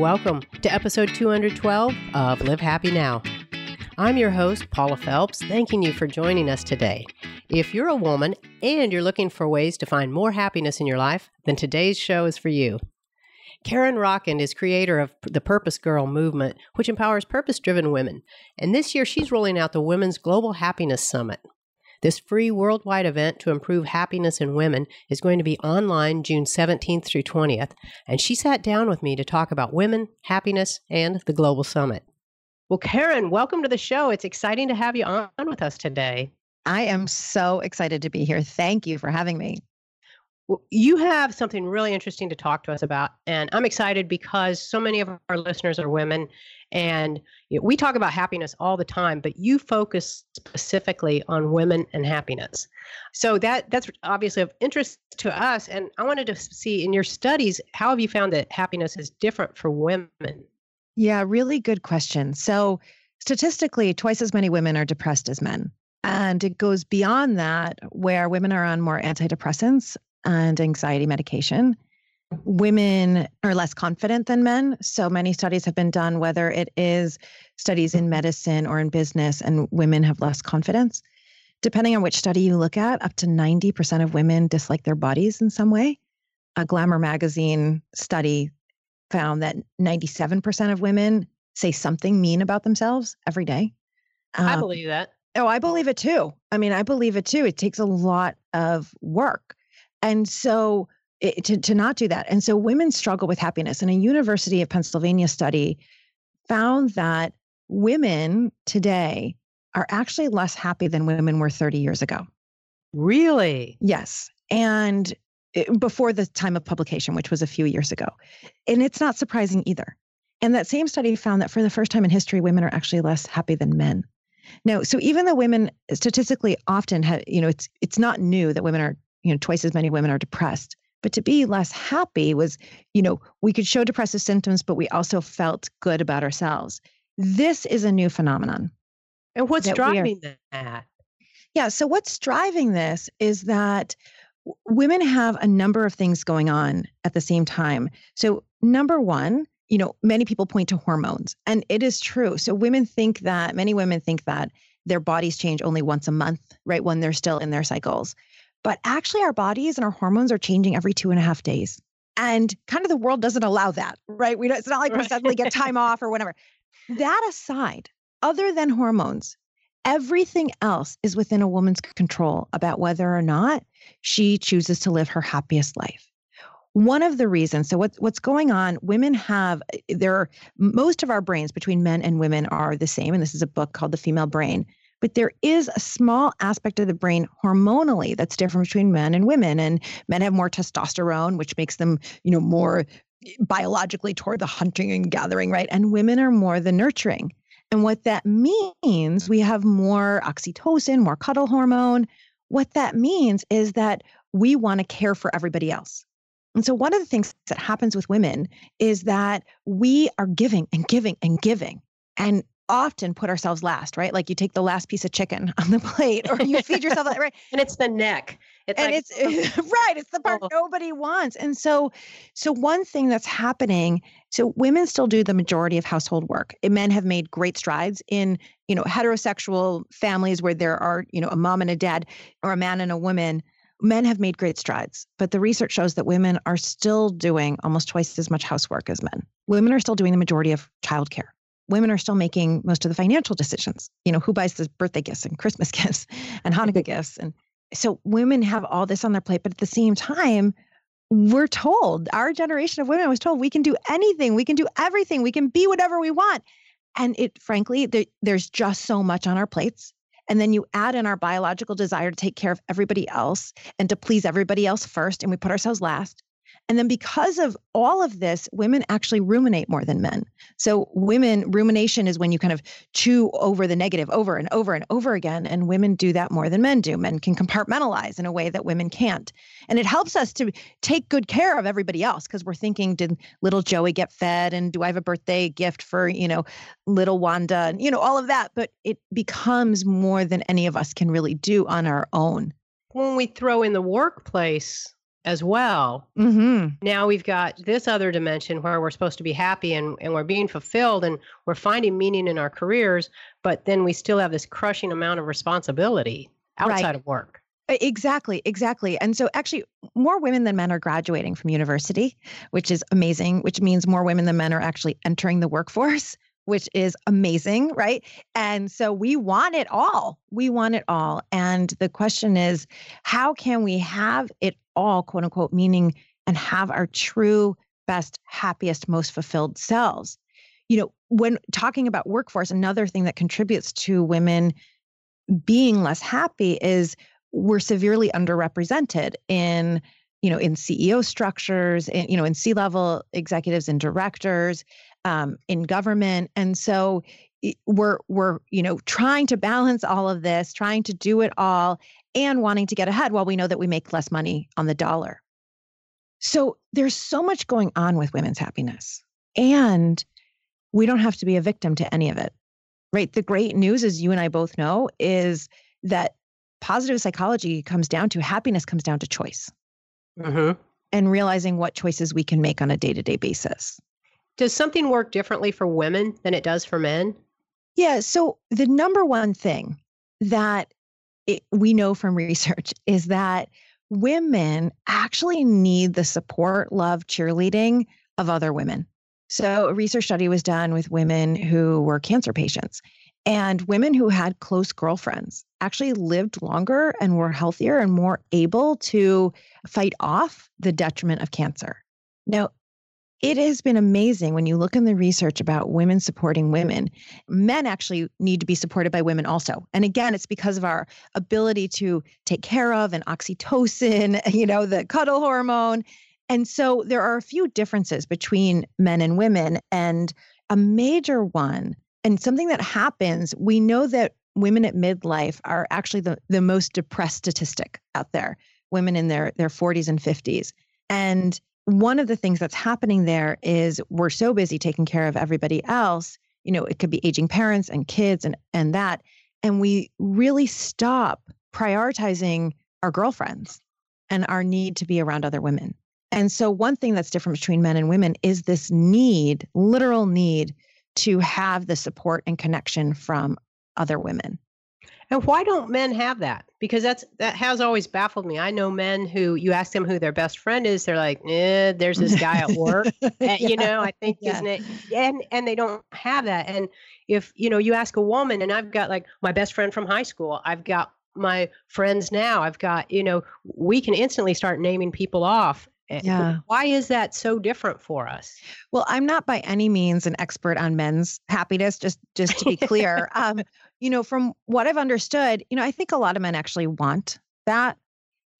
Welcome to episode 212 of Live Happy Now. I'm your host, Paula Felps, thanking you for joining us today. If you're a woman and you're looking for ways to find more happiness in your life, then today's show is for you. Karen Rockind is creator of the Purpose Girl movement, which empowers purpose driven women. And this year, she's rolling out the Women's Global Happiness Summit. This free worldwide event to improve happiness in women is going to be online June 17th through 20th, and she sat down with me to talk about women, happiness, and the Global Summit. Well, Karen, welcome to the show. It's exciting to have you on with us today. I am so excited to be here. Thank you for having me. You have something really interesting to talk to us about, and I'm excited because so many of our listeners are women, and we talk about happiness all the time, but you focus specifically on women and happiness. So that that's obviously of interest to us, and I wanted to see in your studies how have you found that happiness is different for women? Yeah, really good question. So statistically, twice as many women are depressed as men. And it goes beyond that, where women are on more antidepressants and anxiety medication. Women are less confident than men. So many studies have been done, whether it is studies in medicine or in business, and women have less confidence. Depending on which study you look at, up to 90% of women dislike their bodies in some way. A Glamour magazine study found that 97% of women say something mean about themselves every day. I um, believe that. Oh, I believe it too. I mean, I believe it too. It takes a lot of work. And so it, to, to not do that. And so women struggle with happiness. And a University of Pennsylvania study found that women today are actually less happy than women were 30 years ago. Really? Yes. And it, before the time of publication, which was a few years ago. And it's not surprising either. And that same study found that for the first time in history, women are actually less happy than men. Now, so even though women eh, statistically often have, you know, it's it's not new that women are you know, twice as many women are depressed. But to be less happy was, you know, we could show depressive symptoms, but we also felt good about ourselves. This is a new phenomenon. And what's driving are, that? Yeah. So, what's driving this is that women have a number of things going on at the same time. So, number one, you know, many people point to hormones, and it is true. So, women think that, many women think that their bodies change only once a month, right? When they're still in their cycles. But actually, our bodies and our hormones are changing every two and a half days. And kind of the world doesn't allow that, right? We don't, it's not like right. we suddenly get time off or whatever. That aside, other than hormones, everything else is within a woman's control about whether or not she chooses to live her happiest life. One of the reasons, so what, what's going on, women have, there are, most of our brains between men and women are the same. And this is a book called The Female Brain but there is a small aspect of the brain hormonally that's different between men and women and men have more testosterone which makes them you know more eh, biologically toward the hunting and gathering right? And women are more the nurturing. And what that means we have more oxytocin more cuddle hormone. What that means is that we want to care for everybody else. And so one of the things that happens with women is that we are giving and giving and giving. And often put ourselves last, right? Like you take the last piece of chicken on the plate or you feed yourself right. and it's the neck. It's and like, it's right, it's the part oh. nobody wants. And so so one thing that's happening, so women still do the majority of household work. And men have made great strides in, you know, heterosexual families where there are, you know, a mom and a dad or a man and a woman men have made great strides, but the research shows that women are still doing almost twice as much housework as men. Women are still doing the majority of childcare women are still making most of the financial decisions. You know, who buys the birthday gifts and Christmas gifts and Hanukkah mm-hmm. gifts. And so women have all this on their plate. But at the same time, we're told, our generation of women was told we can do anything, we can do everything, we can be whatever we want. And it, frankly, there, there's just so much on our plates. And then you add in our biological desire to take care of everybody else and to please everybody else first, and we put ourselves last. And then because of all of this, women actually ruminate more than men. So women rumination is when you kind of chew over the negative over and over and over again and women do that more than men do. Men can compartmentalize in a way that women can't. And it helps us to take good care of everybody else because we're thinking did little Joey get fed and do I have a birthday gift for, you know, little Wanda and you know all of that, but it becomes more than any of us can really do on our own. When we throw in the workplace as well. Mm-hmm. Now we've got this other dimension where we're supposed to be happy and, and we're being fulfilled and we're finding meaning in our careers, but then we still have this crushing amount of responsibility outside right. of work. Exactly, exactly. And so, actually, more women than men are graduating from university, which is amazing, which means more women than men are actually entering the workforce, which is amazing, right? And so we want it all. We want it all. And the question is, how can we have it all, quote unquote, meaning and have our true, best, happiest, most fulfilled selves? You know, when talking about workforce, another thing that contributes to women being less happy is we're severely underrepresented in you know in ceo structures in, you know in c level executives and directors um, in government. And so we're we're you know trying to balance all of this, trying to do it all, and wanting to get ahead while we know that we make less money on the dollar. So there's so much going on with women's happiness, and we don't have to be a victim to any of it, right? The great news, as you and I both know, is that positive psychology comes down to happiness comes down to choice. Mm-hmm. And realizing what choices we can make on a day to day basis. Does something work differently for women than it does for men? Yeah. So, the number one thing that it, we know from research is that women actually need the support, love, cheerleading of other women. So, a research study was done with women who were cancer patients, and women who had close girlfriends actually lived longer and were healthier and more able to fight off the detriment of cancer. Now, it has been amazing when you look in the research about women supporting women. Men actually need to be supported by women also. And again, it's because of our ability to take care of and oxytocin, you know, the cuddle hormone. And so there are a few differences between men and women. And a major one, and something that happens, we know that women at midlife are actually the, the most depressed statistic out there, women in their, their 40s and 50s. And one of the things that's happening there is we're so busy taking care of everybody else you know it could be aging parents and kids and and that and we really stop prioritizing our girlfriends and our need to be around other women and so one thing that's different between men and women is this need literal need to have the support and connection from other women and why don't men have that? Because that's that has always baffled me. I know men who you ask them who their best friend is, they're like, eh, there's this guy at work. and, yeah. You know, I think yeah. it? And and they don't have that. And if you know, you ask a woman, and I've got like my best friend from high school, I've got my friends now, I've got, you know, we can instantly start naming people off yeah. Why is that so different for us? Well, I'm not by any means an expert on men's happiness, just just to be clear. um, you know, from what I've understood, you know, I think a lot of men actually want that.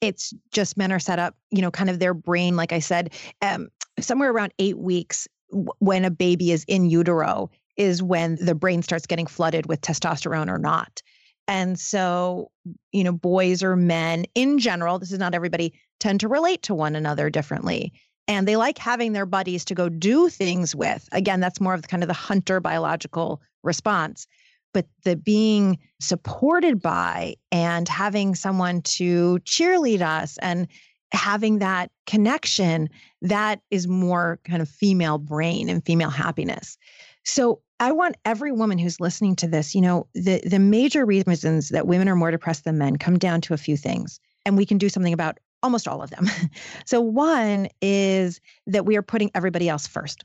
It's just men are set up, you know, kind of their brain, like I said, um, somewhere around eight weeks w- when a baby is in utero is when the brain starts getting flooded with testosterone or not. And so, you know, boys or men in general, this is not everybody, tend to relate to one another differently. And they like having their buddies to go do things with. Again, that's more of the kind of the hunter biological response. But the being supported by and having someone to cheerlead us and having that connection, that is more kind of female brain and female happiness. So I want every woman who's listening to this, you know, the the major reasons that women are more depressed than men come down to a few things. And we can do something about almost all of them. so, one is that we are putting everybody else first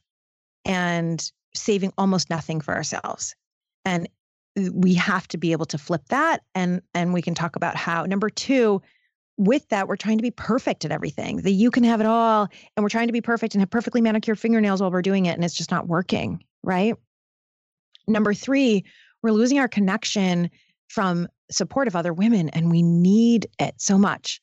and saving almost nothing for ourselves. And we have to be able to flip that and and we can talk about how number 2 with that we're trying to be perfect at everything that you can have it all and we're trying to be perfect and have perfectly manicured fingernails while we're doing it and it's just not working right number 3 we're losing our connection from support of other women and we need it so much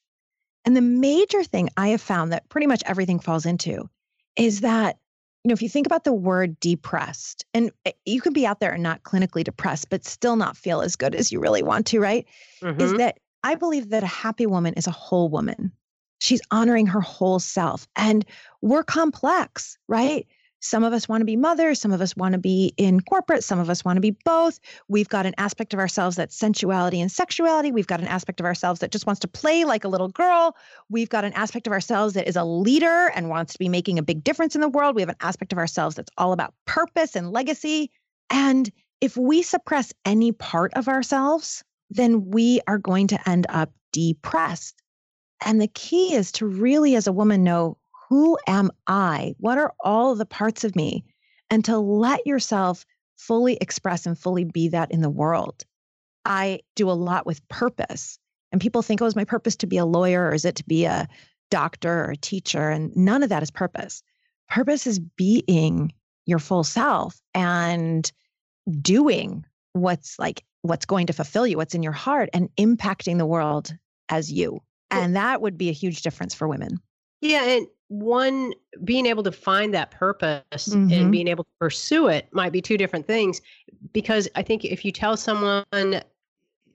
and the major thing I have found that pretty much everything falls into is that, you know, if you think about the word depressed, and eh, you can be out there and not clinically depressed, but still not feel as good as you really want to, right? Mm-hmm. Is that I believe that a happy woman is a whole woman. She's honoring her whole self. And we're complex, right? Some of us want to be mothers, some of us want to be in corporate, some of us want to be both. We've got an aspect of ourselves that's sensuality and sexuality. We've got an aspect of ourselves that just wants to play like a little girl. We've got an aspect of ourselves that is a leader and wants to be making a big difference in the world. We have an aspect of ourselves that's all about purpose and legacy. And if we suppress any part of ourselves, then we are going to end up depressed. And the key is to really, as a woman, know who am I? What are all the parts of me? And to let yourself fully express and fully be that in the world. I do a lot with purpose. And people think, oh, is my purpose to be a lawyer or is it to be a doctor or a teacher? And none of that is purpose. Purpose is being your full self and doing what's like what's going to fulfill you, what's in your heart, and impacting the world as you. And that would be a huge difference for women. Yeah. And one being able to find that purpose mm-hmm. and being able to pursue it might be two different things because i think if you tell someone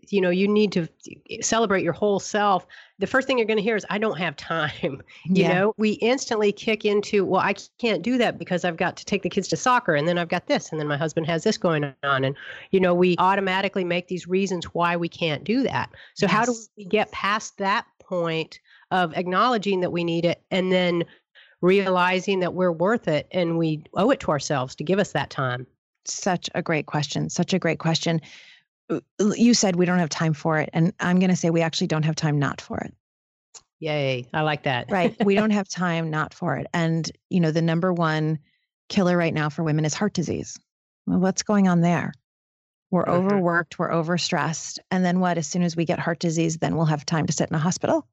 you know you need to celebrate your whole self the first thing you're going to hear is i don't have time you yeah. know we instantly kick into well i can't do that because i've got to take the kids to soccer and then i've got this and then my husband has this going on and you know we automatically make these reasons why we can't do that so yes. how do we get past that point of acknowledging that we need it and then realizing that we're worth it and we owe it to ourselves to give us that time? Such a great question. Such a great question. You said we don't have time for it. And I'm going to say we actually don't have time not for it. Yay. I like that. right. We don't have time not for it. And, you know, the number one killer right now for women is heart disease. Well, what's going on there? We're mm-hmm. overworked, we're overstressed. And then what? As soon as we get heart disease, then we'll have time to sit in a hospital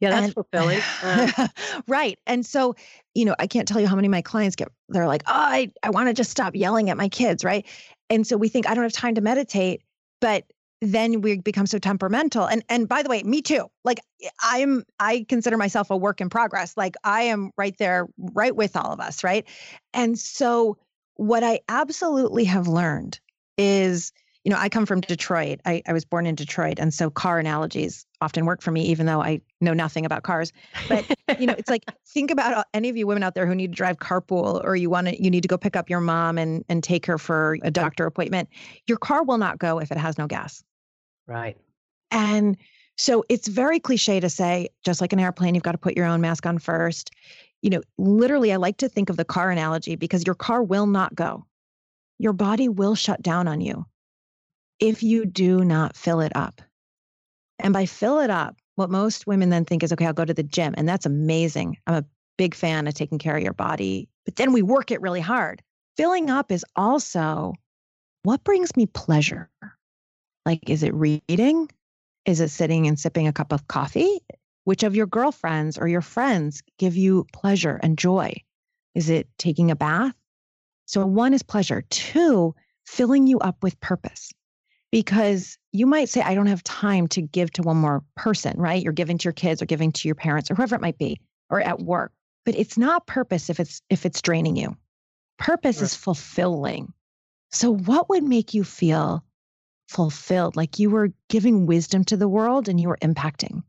yeah, that's and, fulfilling. Uh, right. And so, you know, I can't tell you how many of my clients get, they're like, oh, I, I want to just stop yelling at my kids. Right. And so we think, I don't have time to meditate. But then we become so temperamental. And and by the way, me too. Like I'm I consider myself a work in progress. Like I am right there, right with all of us. Right. And so what I absolutely have learned is you know, I come from Detroit. I, I was born in Detroit. And so car analogies often work for me, even though I know nothing about cars. But, you know, it's like, think about any of you women out there who need to drive carpool or you want to, you need to go pick up your mom and, and take her for a doctor appointment. Your car will not go if it has no gas. Right. And so it's very cliche to say, just like an airplane, you've got to put your own mask on first. You know, literally, I like to think of the car analogy because your car will not go. Your body will shut down on you if you do not fill it up. And by fill it up, what most women then think is, okay, I'll go to the gym. And that's amazing. I'm a big fan of taking care of your body. But then we work it really hard. Filling up is also what brings me pleasure? Like, is it reading? Is it sitting and sipping a cup of coffee? Which of your girlfriends or your friends give you pleasure and joy? Is it taking a bath? So, one is pleasure. Two, filling you up with purpose because you might say, I don't have time to give to one more person, right? You're giving to your kids or giving to your parents or whoever it might be, or at work. But it's not purpose if it's if it's draining you. Purpose is fulfilling. So what would make you feel fulfilled? Like you were giving wisdom to the world and you were impacting.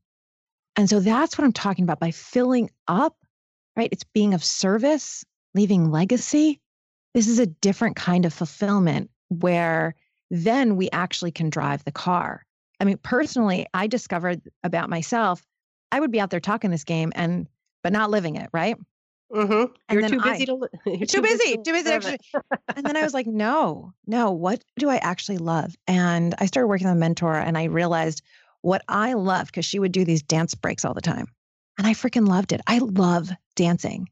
And so that's what I'm talking about by filling up, right? It's being of service, leaving legacy. This is a different kind of fulfillment where then we actually can drive the car. I mean, personally, I discovered about myself, I would be out there talking this game and but not living it, right? Mm-hmm. You're too busy I, to. You're too, too busy. Too busy. Actually. and then I was like, no, no. What do I actually love? And I started working with a mentor, and I realized what I love because she would do these dance breaks all the time, and I freaking loved it. I love dancing.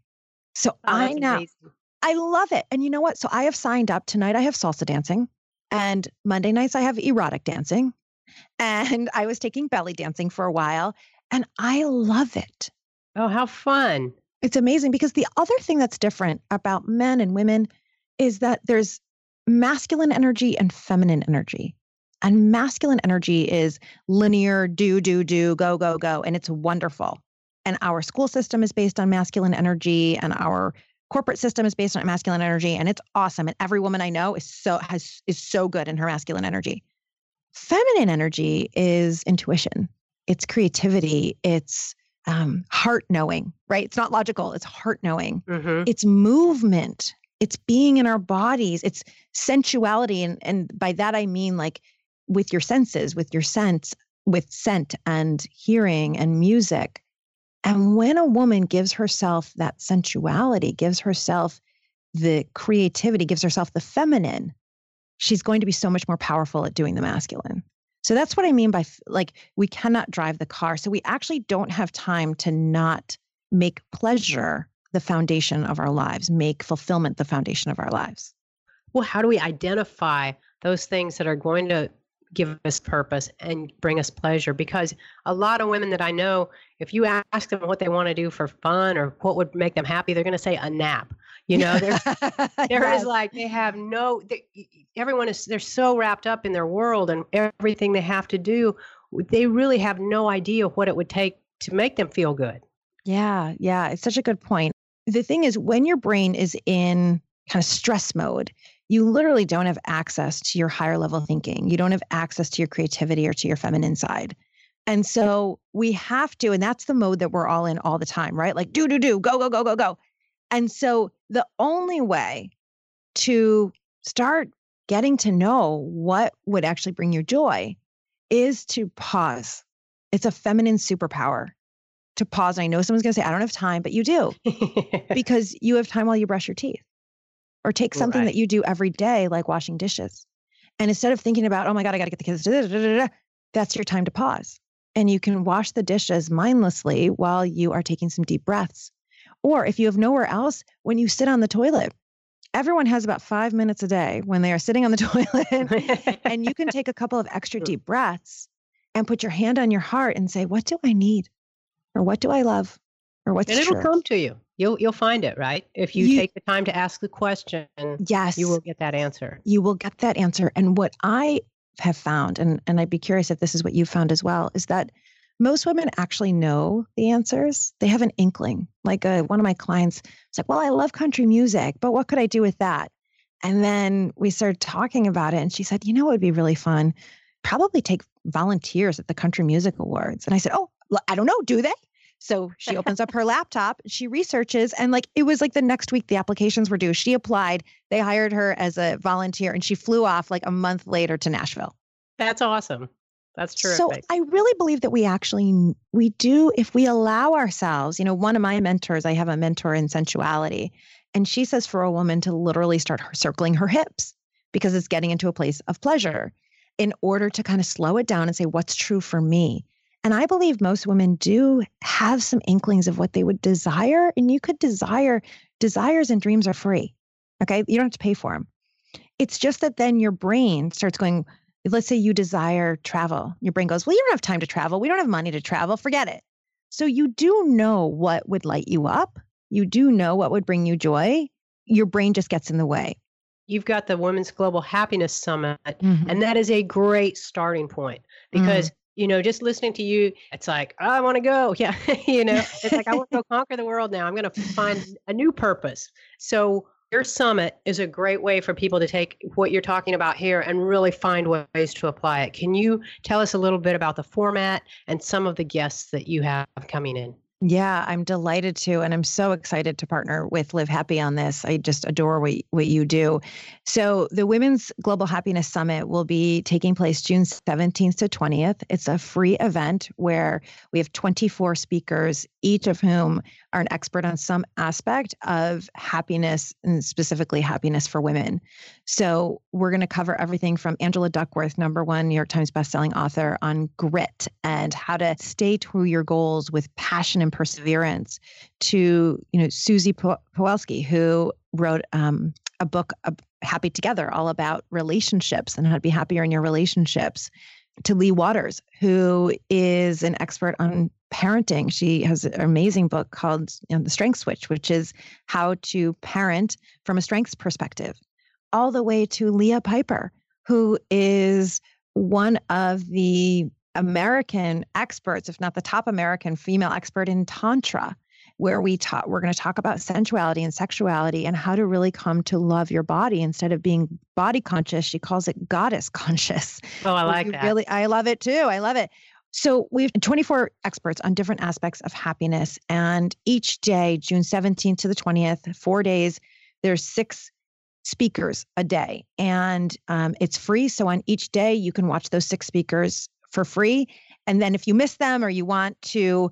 So oh, I now amazing. I love it. And you know what? So I have signed up tonight. I have salsa dancing. And Monday nights, I have erotic dancing. And I was taking belly dancing for a while, and I love it. Oh, how fun. It's amazing because the other thing that's different about men and women is that there's masculine energy and feminine energy. And masculine energy is linear, do, do, do, go, go, go. And it's wonderful. And our school system is based on masculine energy, and our corporate system is based on masculine energy and it's awesome and every woman i know is so has is so good in her masculine energy feminine energy is intuition it's creativity it's um, heart knowing, right? It's not logical, it's heart knowing. Mm-hmm. It's movement, it's being in our bodies, it's sensuality. And, and by that, I mean like with your senses, with your sense, with scent and hearing and music. And when a woman gives herself that sensuality, gives herself the creativity, gives herself the feminine, she's going to be so much more powerful at doing the masculine. So that's what I mean by like, we cannot drive the car. So we actually don't have time to not make pleasure the foundation of our lives, make fulfillment the foundation of our lives. Well, how do we identify those things that are going to give us purpose and bring us pleasure? Because a lot of women that I know, if you ask them what they want to do for fun or what would make them happy, they're going to say a nap. You know, there yes. is like they have no. They, everyone is they're so wrapped up in their world and everything they have to do. They really have no idea what it would take to make them feel good. Yeah, yeah, it's such a good point. The thing is, when your brain is in kind of stress mode, you literally don't have access to your higher level thinking. You don't have access to your creativity or to your feminine side. And so we have to, and that's the mode that we're all in all the time, right? Like do, do, do, go, go, go, go, go. And so the only way to start getting to know what would actually bring you joy is to pause. It's a feminine superpower to pause. I know someone's going to say, I don't have time, but you do because you have time while you brush your teeth or take something right. that you do every day, like washing dishes. And instead of thinking about, oh my God, I got to get the kids, da, da, da, that's your time to pause. And you can wash the dishes mindlessly while you are taking some deep breaths. Or if you have nowhere else, when you sit on the toilet, everyone has about five minutes a day when they are sitting on the toilet. and you can take a couple of extra deep breaths and put your hand on your heart and say, What do I need? Or what do I love? Or what's And it'll come to you. You'll you'll find it, right? If you, you take the time to ask the question, yes, you will get that answer. You will get that answer. And what I have found, and, and I'd be curious if this is what you found as well, is that most women actually know the answers. They have an inkling. Like uh, one of my clients was like, Well, I love country music, but what could I do with that? And then we started talking about it. And she said, You know, it would be really fun. Probably take volunteers at the Country Music Awards. And I said, Oh, I don't know. Do they? So she opens up her laptop, she researches, and like it was like the next week the applications were due. She applied, they hired her as a volunteer, and she flew off like a month later to Nashville. That's awesome. That's true. So I really believe that we actually we do if we allow ourselves, you know, one of my mentors, I have a mentor in sensuality, and she says for a woman to literally start circling her hips because it's getting into a place of pleasure in order to kind of slow it down and say what's true for me. And I believe most women do have some inklings of what they would desire and you could desire desires and dreams are free. Okay? You don't have to pay for them. It's just that then your brain starts going let's say you desire travel. Your brain goes, Well, you don't have time to travel. We don't have money to travel. Forget it. So you do know what would light you up. You do know what would bring you joy. Your brain just gets in the way. You've got the Women's Global Happiness Summit, mm-hmm. and that is a great starting point because. Mm-hmm. You know, just listening to you, it's like, oh, I want to go. Yeah. you know, it's like, I want to go conquer the world now. I'm going to find a new purpose. So, your summit is a great way for people to take what you're talking about here and really find ways to apply it. Can you tell us a little bit about the format and some of the guests that you have coming in? Yeah, I'm delighted to. And I'm so excited to partner with Live Happy on this. I just adore what, what you do. So, the Women's Global Happiness Summit will be taking place June 17th to 20th. It's a free event where we have 24 speakers, each of whom are an expert on some aspect of happiness and specifically happiness for women. So, we're going to cover everything from Angela Duckworth, number one New York Times bestselling author, on grit and how to stay to your goals with passion and perseverance to you know Susie Pawelski, who wrote um, a book, uh, Happy Together, all about relationships and how to be happier in your relationships. To Lea Waters, who is an expert on parenting. She has an amazing book called you know, The Strength Switch, which is how to parent from a strengths perspective, all the way to Leah Piper, who is one of the American experts, if not the top American female expert in Tantra, where we talk, we're going to talk about sensuality and sexuality and how to really come to love your body instead of being body conscious. She calls it goddess conscious. Oh, I like that. Really, I love it too. I love it. So we have 24 experts on different aspects of happiness. And each day, June 17th to the 20th, four days, there's six speakers a day. And um, it's free. So on each day, you can watch those six speakers for free. And then if you miss them or you want to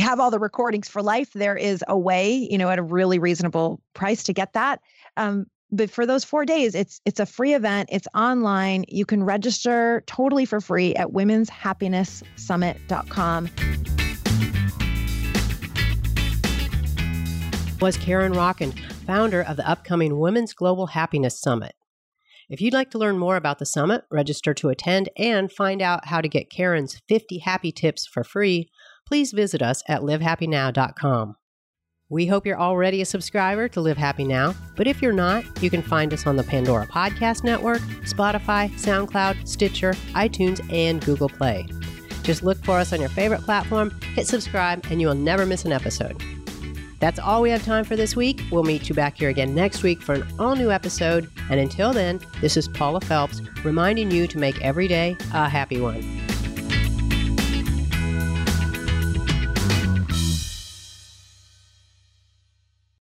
have all the recordings for life, there is a way, you know, at a really reasonable price to get that. Um, but for those four days, it's it's a free event. It's online. You can register totally for free at womenshappinesssummit.com. Was Karen Rockin, founder of the upcoming Women's Global Happiness Summit. If you'd like to learn more about the summit, register to attend, and find out how to get Karen's 50 happy tips for free, please visit us at livehappynow.com. We hope you're already a subscriber to Live Happy Now, but if you're not, you can find us on the Pandora Podcast Network, Spotify, SoundCloud, Stitcher, iTunes, and Google Play. Just look for us on your favorite platform, hit subscribe, and you will never miss an episode. That's all we have time for this week. We'll meet you back here again next week for an all new episode. And until then, this is Paula Felps reminding you to make every day a happy one.